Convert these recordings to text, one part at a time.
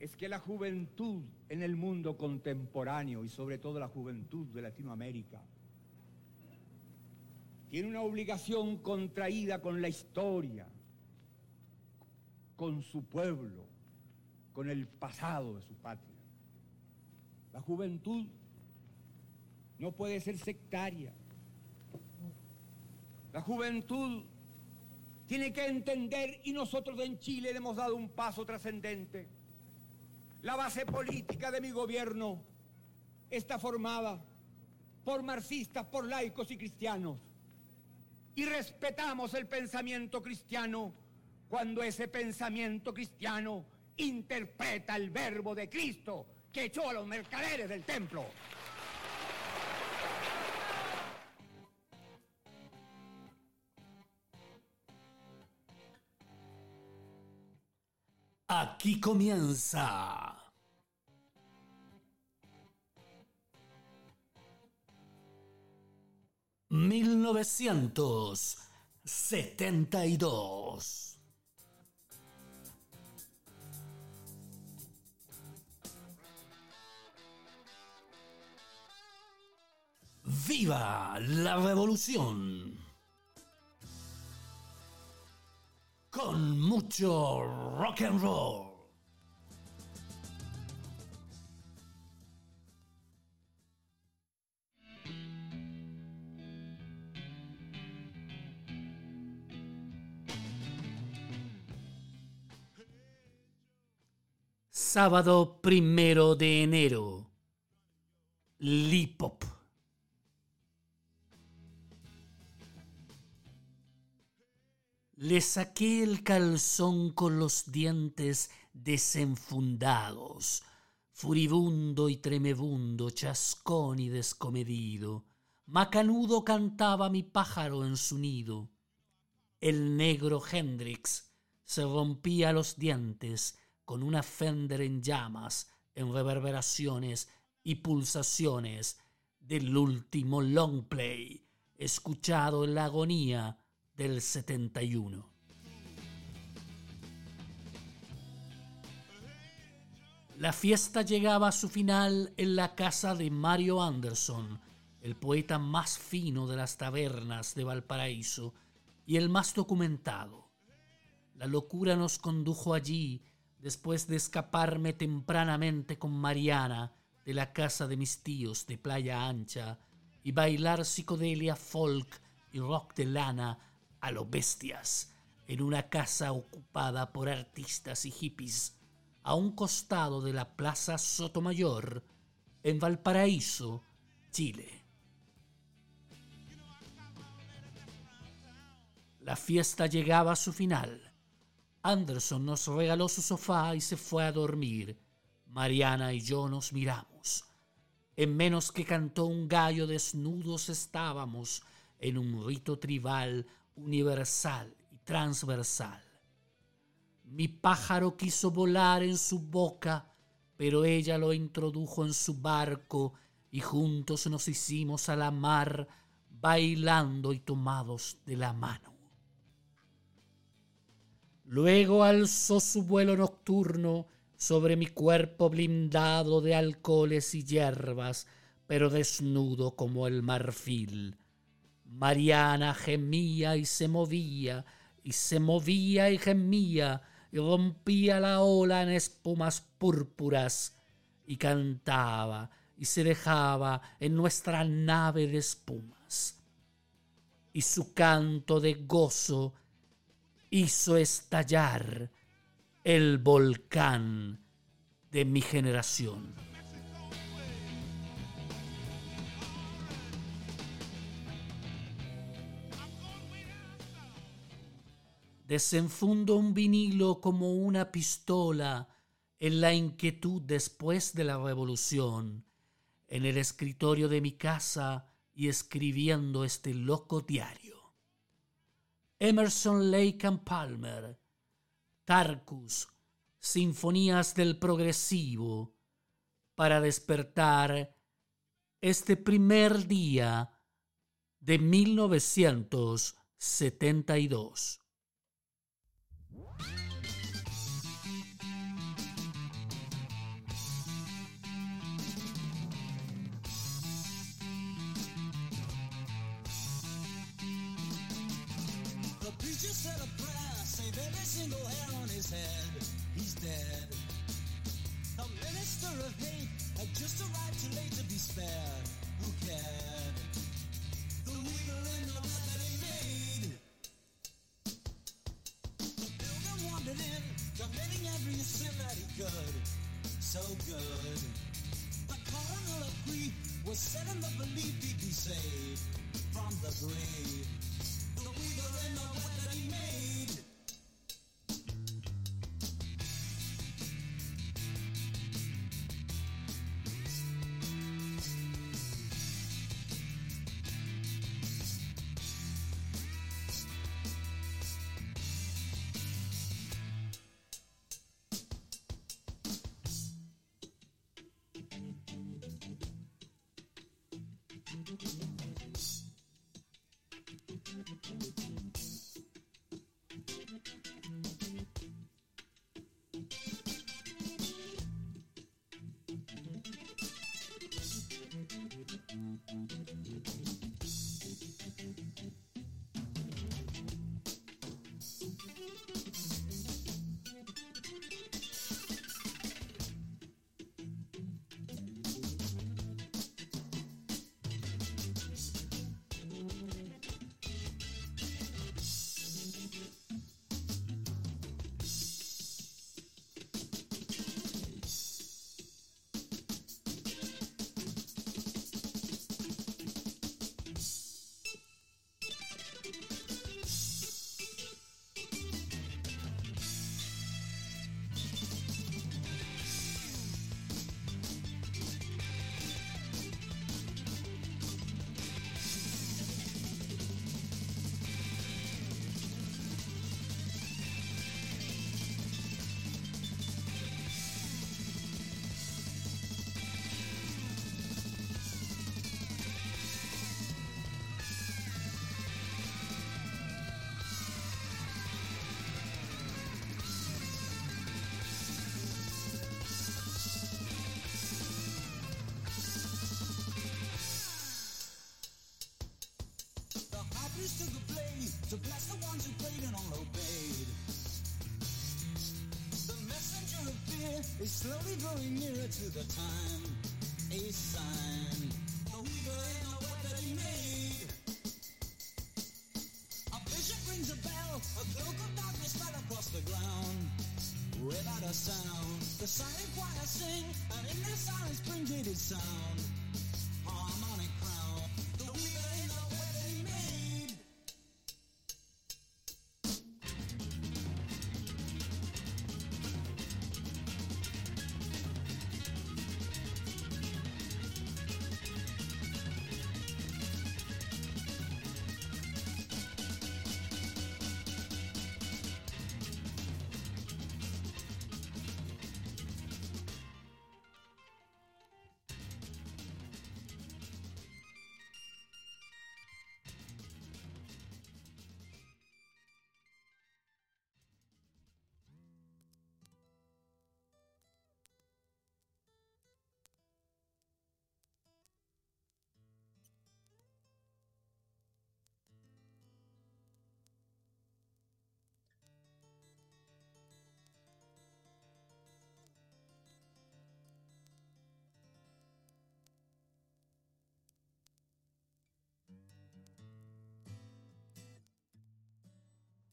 es que la juventud en el mundo contemporáneo y sobre todo la juventud de Latinoamérica tiene una obligación contraída con la historia, con su pueblo, con el pasado de su patria. La juventud no puede ser sectaria. La juventud tiene que entender, y nosotros en Chile le hemos dado un paso trascendente, la base política de mi gobierno está formada por marxistas, por laicos y cristianos. Y respetamos el pensamiento cristiano cuando ese pensamiento cristiano interpreta el verbo de Cristo que echó a los mercaderes del templo. Aquí comienza. Mil novecientos setenta y dos. ¡Viva la revolución! Con mucho rock and roll. Sábado primero de enero. Lipop. Le saqué el calzón con los dientes desenfundados, furibundo y tremebundo, chascón y descomedido. Macanudo cantaba mi pájaro en su nido. El negro Hendrix se rompía los dientes con una Fender en llamas, en reverberaciones y pulsaciones del último long play, escuchado en la agonía del 71. La fiesta llegaba a su final en la casa de Mario Anderson, el poeta más fino de las tabernas de Valparaíso y el más documentado. La locura nos condujo allí después de escaparme tempranamente con Mariana de la casa de mis tíos de Playa Ancha y bailar psicodelia folk y rock de lana a lo bestias en una casa ocupada por artistas y hippies a un costado de la Plaza Sotomayor en Valparaíso, Chile. La fiesta llegaba a su final. Anderson nos regaló su sofá y se fue a dormir. Mariana y yo nos miramos. En menos que cantó un gallo desnudos estábamos en un rito tribal universal y transversal. Mi pájaro quiso volar en su boca, pero ella lo introdujo en su barco y juntos nos hicimos a la mar bailando y tomados de la mano. Luego alzó su vuelo nocturno sobre mi cuerpo blindado de alcoholes y hierbas, pero desnudo como el marfil. Mariana gemía y se movía, y se movía y gemía, y rompía la ola en espumas púrpuras, y cantaba, y se dejaba en nuestra nave de espumas. Y su canto de gozo hizo estallar el volcán de mi generación. Desenfundo un vinilo como una pistola en la inquietud después de la revolución, en el escritorio de mi casa y escribiendo este loco diario. Emerson Lake and Palmer, Tarkus, Sinfonías del Progresivo, para despertar este primer día de 1972. Single hair on his head. He's dead. The minister of hate had just arrived too late to be spared. Who cared? The weaver in the web that he made. The pilgrim wandered in, committing every sin that he could. So good. The coroner of grief was set in the belief he'd be saved from the grave. The weaver in the slowly growing nearer to the time. A sign. The weaver in the web that he made. A bishop rings a bell. A cloak of darkness spread across the ground. Without a sound, the silent choir sing, and in their silence bring gated sound.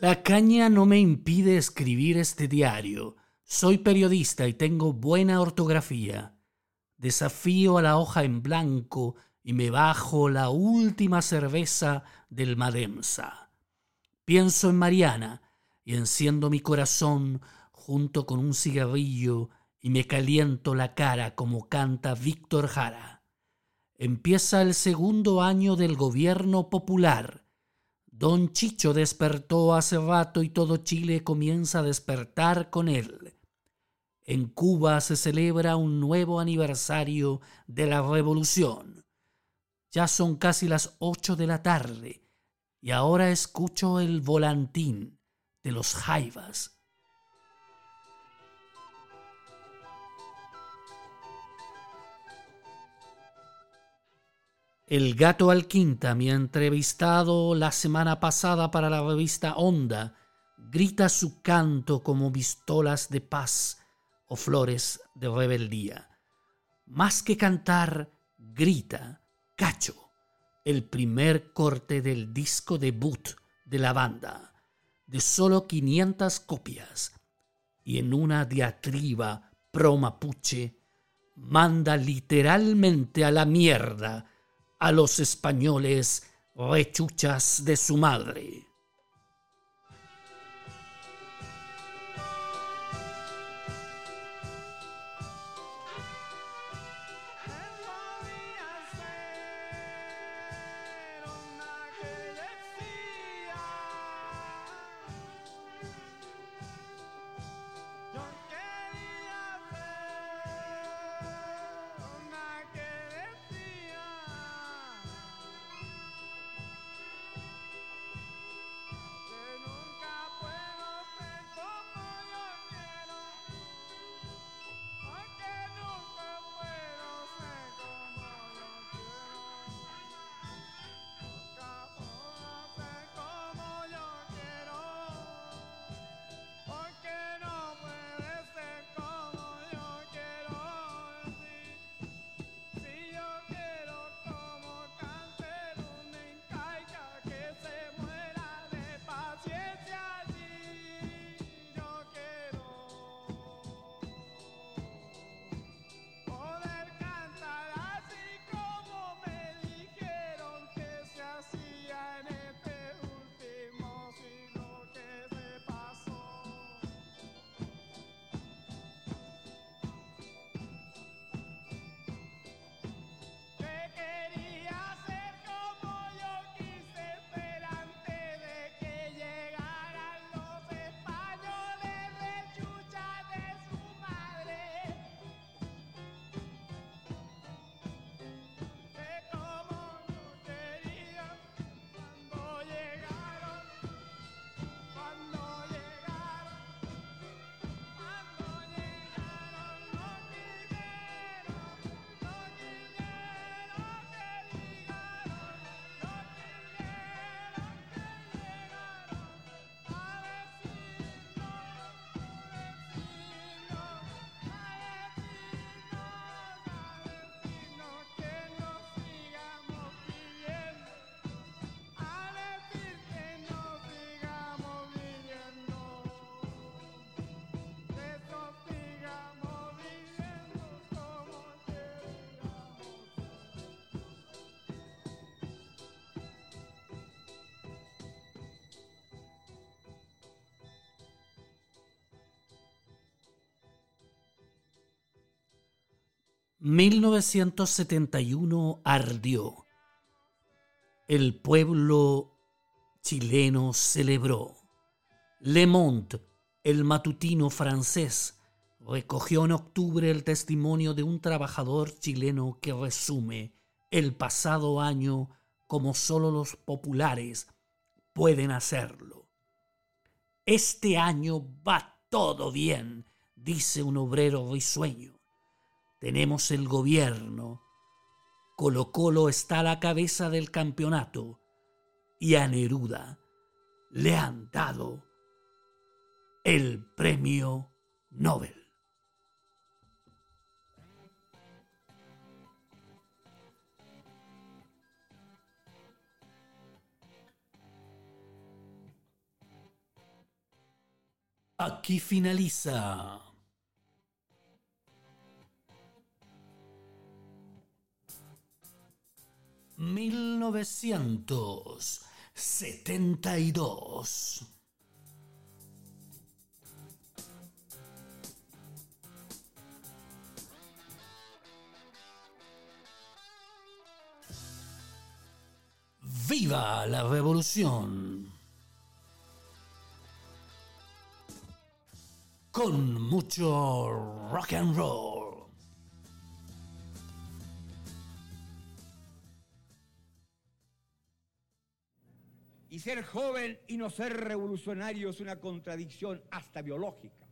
La caña no me impide escribir este diario. Soy periodista y tengo buena ortografía. Desafío a la hoja en blanco y me bajo la última cerveza del Mademsa. Pienso en Mariana y enciendo mi corazón junto con un cigarrillo y me caliento la cara como canta Víctor Jara. empieza el segundo año del gobierno popular. Don Chicho despertó hace rato y todo Chile comienza a despertar con él. En Cuba se celebra un nuevo aniversario de la revolución. Ya son casi las ocho de la tarde y ahora escucho el volantín de los jaivas. El gato Alquinta, mi entrevistado la semana pasada para la revista Onda, grita su canto como pistolas de paz o flores de rebeldía. Más que cantar, grita Cacho, el primer corte del disco debut de la banda, de solo 500 copias, y en una diatriba pro mapuche, manda literalmente a la mierda a los españoles rechuchas de su madre. ...1971 ardió... ...el pueblo chileno celebró... Le Monde, el matutino francés... ...recogió en octubre el testimonio de un trabajador chileno... ...que resume el pasado año... ...como solo los populares pueden hacerlo. Este año va todo bien, dice un obrero risueño. Tenemos el gobierno. Colo Colo está a la cabeza del campeonato y a Neruda le han dado el premio Nobel. Aquí finaliza 1972. ¡Viva la revolución! Con mucho rock and roll. Ser joven y no ser revolucionario es una contradicción hasta biológica.